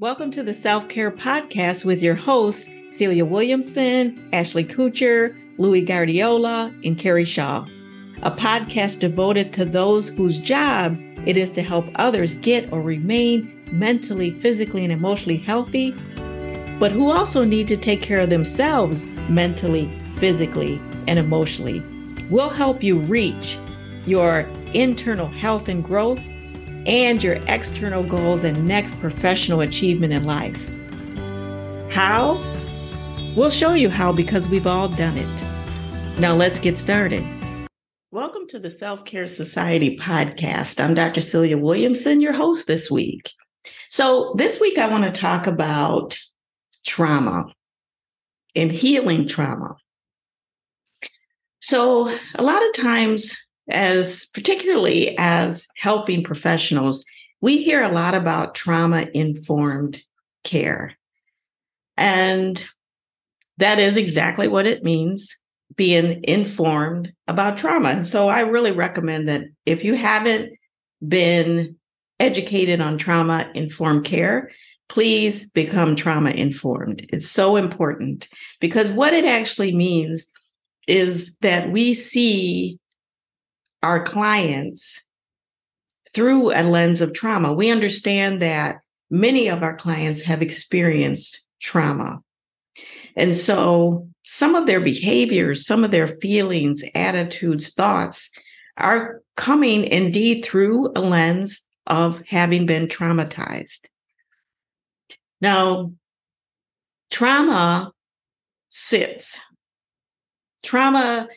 Welcome to the Self Care Podcast with your hosts, Celia Williamson, Ashley Kucher, Louis Guardiola, and Carrie Shaw. A podcast devoted to those whose job it is to help others get or remain mentally, physically, and emotionally healthy, but who also need to take care of themselves mentally, physically, and emotionally. We'll help you reach your internal health and growth and your external goals and next professional achievement in life. How? We'll show you how because we've all done it. Now let's get started. Welcome to the Self Care Society podcast. I'm Dr. Celia Williamson, your host this week. So, this week I want to talk about trauma and healing trauma. So, a lot of times as particularly as helping professionals, we hear a lot about trauma informed care. And that is exactly what it means being informed about trauma. And so I really recommend that if you haven't been educated on trauma informed care, please become trauma informed. It's so important because what it actually means is that we see our clients through a lens of trauma. We understand that many of our clients have experienced trauma. And so some of their behaviors, some of their feelings, attitudes, thoughts are coming indeed through a lens of having been traumatized. Now, trauma sits. Trauma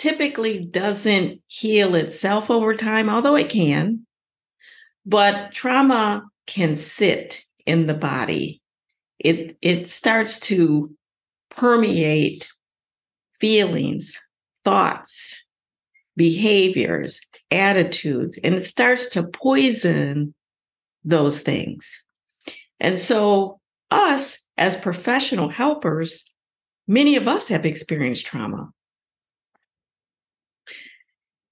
typically doesn't heal itself over time, although it can. But trauma can sit in the body. It it starts to permeate feelings, thoughts, behaviors, attitudes, and it starts to poison those things. And so, us as professional helpers, many of us have experienced trauma.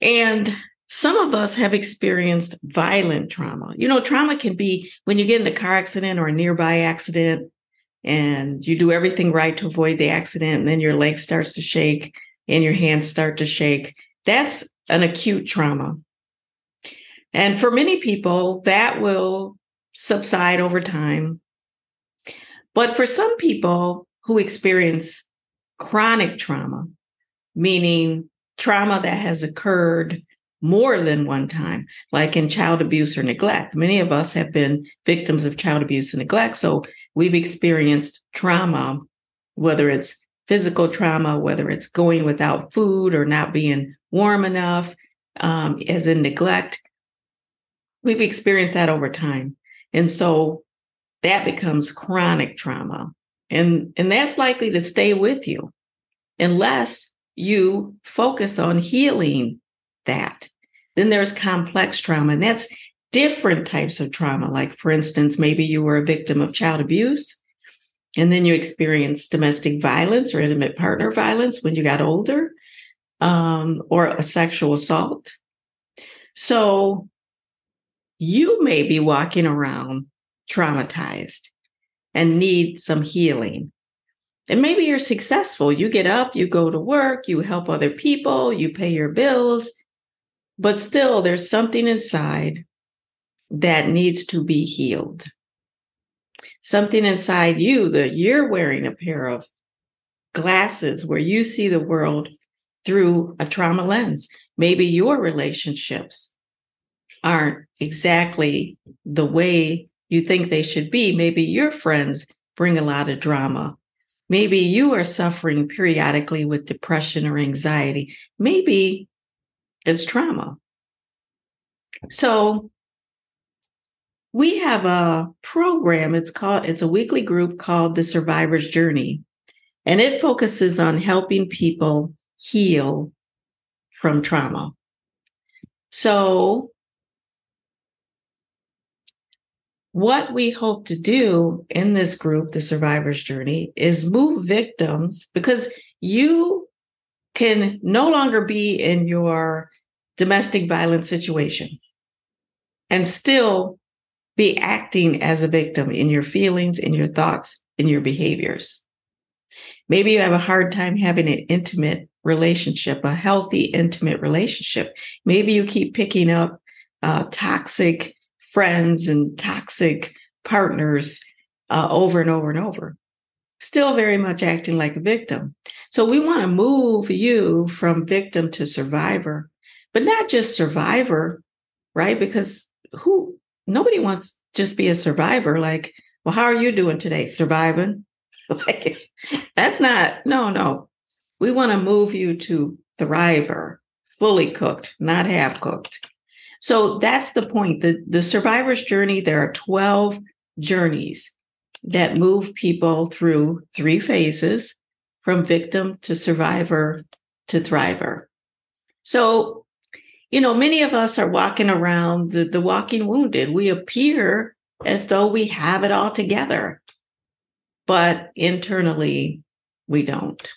And some of us have experienced violent trauma. You know, trauma can be when you get in a car accident or a nearby accident and you do everything right to avoid the accident, and then your leg starts to shake and your hands start to shake. That's an acute trauma. And for many people, that will subside over time. But for some people who experience chronic trauma, meaning trauma that has occurred more than one time, like in child abuse or neglect. Many of us have been victims of child abuse and neglect. So we've experienced trauma, whether it's physical trauma, whether it's going without food or not being warm enough, um, as in neglect. We've experienced that over time. And so that becomes chronic trauma. And, and that's likely to stay with you unless you focus on healing that. Then there's complex trauma, and that's different types of trauma. Like, for instance, maybe you were a victim of child abuse, and then you experienced domestic violence or intimate partner violence when you got older, um, or a sexual assault. So you may be walking around traumatized and need some healing. And maybe you're successful. You get up, you go to work, you help other people, you pay your bills, but still there's something inside that needs to be healed. Something inside you that you're wearing a pair of glasses where you see the world through a trauma lens. Maybe your relationships aren't exactly the way you think they should be. Maybe your friends bring a lot of drama Maybe you are suffering periodically with depression or anxiety. Maybe it's trauma. So we have a program. It's called, it's a weekly group called the Survivor's Journey, and it focuses on helping people heal from trauma. So what we hope to do in this group, the survivor's journey, is move victims because you can no longer be in your domestic violence situation and still be acting as a victim in your feelings, in your thoughts, in your behaviors. Maybe you have a hard time having an intimate relationship, a healthy, intimate relationship. Maybe you keep picking up uh, toxic friends and toxic partners uh, over and over and over. Still very much acting like a victim. So we want to move you from victim to survivor, but not just survivor, right? Because who nobody wants just be a survivor. Like, well, how are you doing today? Surviving? like, that's not, no, no. We want to move you to thriver, fully cooked, not half cooked. So that's the point. The, the survivor's journey, there are 12 journeys that move people through three phases from victim to survivor to thriver. So you know, many of us are walking around the, the walking wounded. We appear as though we have it all together, but internally we don't.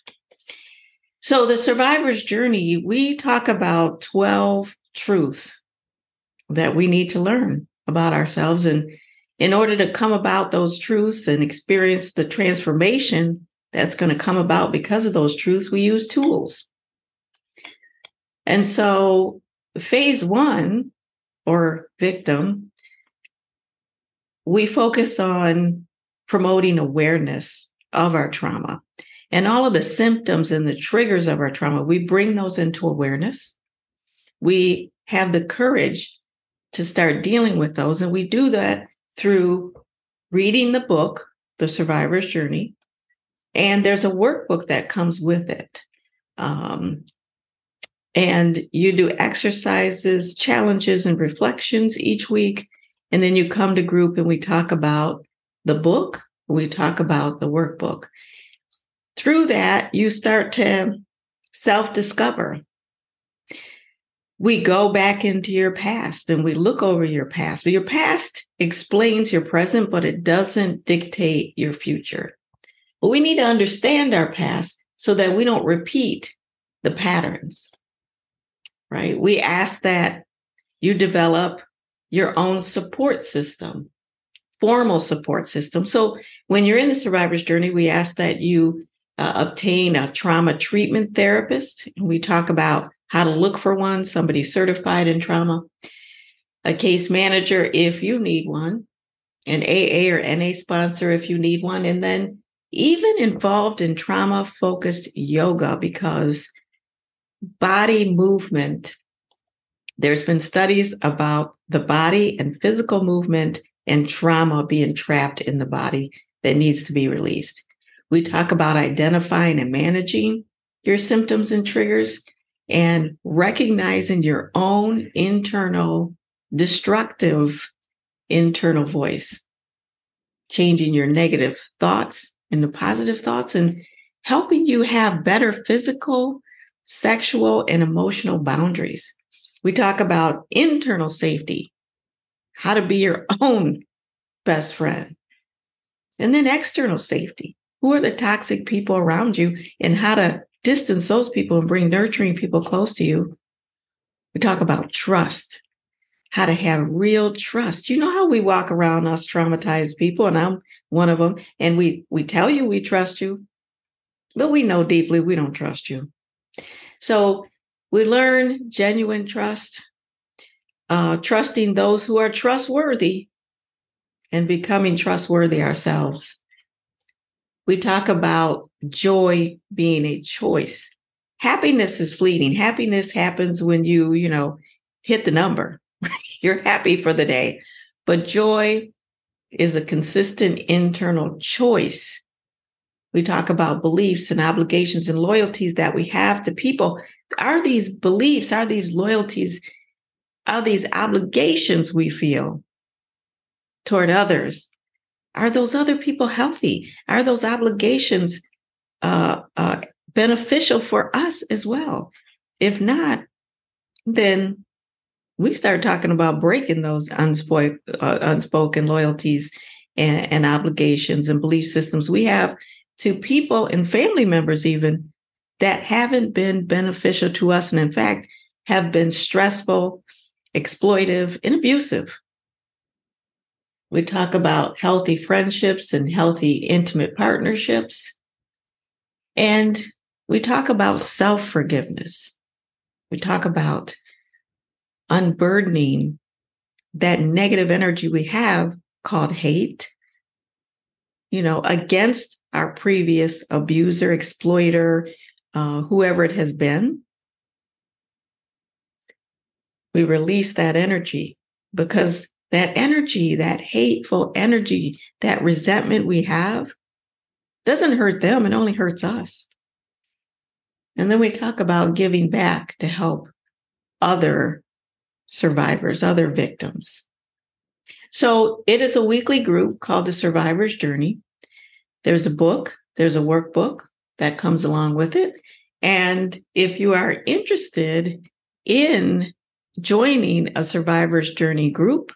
So, the survivor's journey, we talk about 12 truths that we need to learn about ourselves. And in order to come about those truths and experience the transformation that's going to come about because of those truths, we use tools. And so phase one or victim, we focus on promoting awareness of our trauma and all of the symptoms and the triggers of our trauma. We bring those into awareness. We have the courage to start dealing with those. And we do that through reading the book, The Survivor's Journey. And there's a workbook that comes with it. Um, and you do exercises, challenges, and reflections each week. And then you come to group and we talk about the book, we talk about the workbook. Through that, you start to self discover. We go back into your past and we look over your past. But your past explains your present, but it doesn't dictate your future. But we need to understand our past so that we don't repeat the patterns right? We ask that you develop your own support system, formal support system. So when you're in the survivor's journey, we ask that you uh, obtain a trauma treatment therapist. And we talk about how to look for one, somebody certified in trauma, a case manager if you need one, an AA or NA sponsor if you need one, and then even involved in trauma focused yoga because body movement. There's been studies about the body and physical movement and trauma being trapped in the body that needs to be released. We talk about identifying and managing your symptoms and triggers and recognizing your own internal destructive internal voice, changing your negative thoughts into positive thoughts and helping you have better physical sexual and emotional boundaries. We talk about internal safety, how to be your own best friend, and then external safety. Who are the toxic people around you and how to distance those people and bring nurturing people close to you? We talk about trust, how to have real trust. You know how we walk around us traumatized people, and I'm one of them, and we we tell you we trust you, but we know deeply we don't trust you. So we learn genuine trust, uh, trusting those who are trustworthy, and becoming trustworthy ourselves. We talk about joy being a choice. Happiness is fleeting. Happiness happens when you, you know, hit the number. You're happy for the day. But joy is a consistent internal choice we talk about beliefs and obligations and loyalties that we have to people. Are these beliefs, are these loyalties, are these obligations we feel toward others? Are those other people healthy? Are those obligations uh, uh, beneficial for us as well? If not, then we start talking about breaking those unspoken, uh, unspoken loyalties and, and obligations and belief systems we have to people and family members, even that haven't been beneficial to us. And in fact, have been stressful, exploitive, and abusive. We talk about healthy friendships and healthy intimate partnerships. And we talk about self forgiveness. We talk about unburdening that negative energy we have called hate, you know, against our previous abuser, exploiter, uh, whoever it has been. We release that energy because that energy, that hateful energy, that resentment we have doesn't hurt them, it only hurts us. And then we talk about giving back to help other survivors, other victims. So it is a weekly group called the Survivor's Journey. There's a book, there's a workbook that comes along with it. And if you are interested in joining a Survivor's Journey group,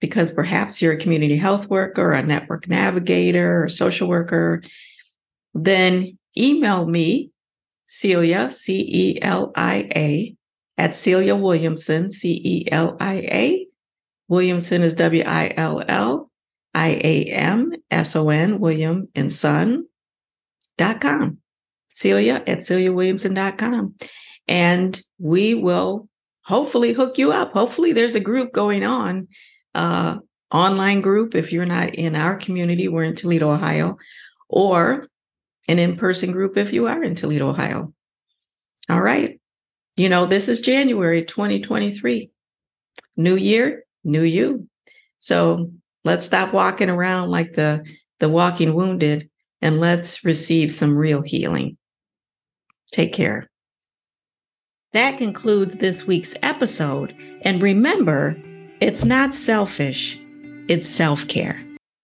because perhaps you're a community health worker, a network navigator, or social worker, then email me, Celia, C E L I A, at Celia Williamson, C E L I A. Williamson is W I L L I A M S O N, William and Son dot com. Celia at CeliaWilliamson.com. And we will hopefully hook you up. Hopefully, there's a group going on uh, online group if you're not in our community. We're in Toledo, Ohio, or an in person group if you are in Toledo, Ohio. All right. You know, this is January 2023. New year, new you. So let's stop walking around like the, the walking wounded and let's receive some real healing. Take care. That concludes this week's episode. And remember, it's not selfish, it's self care.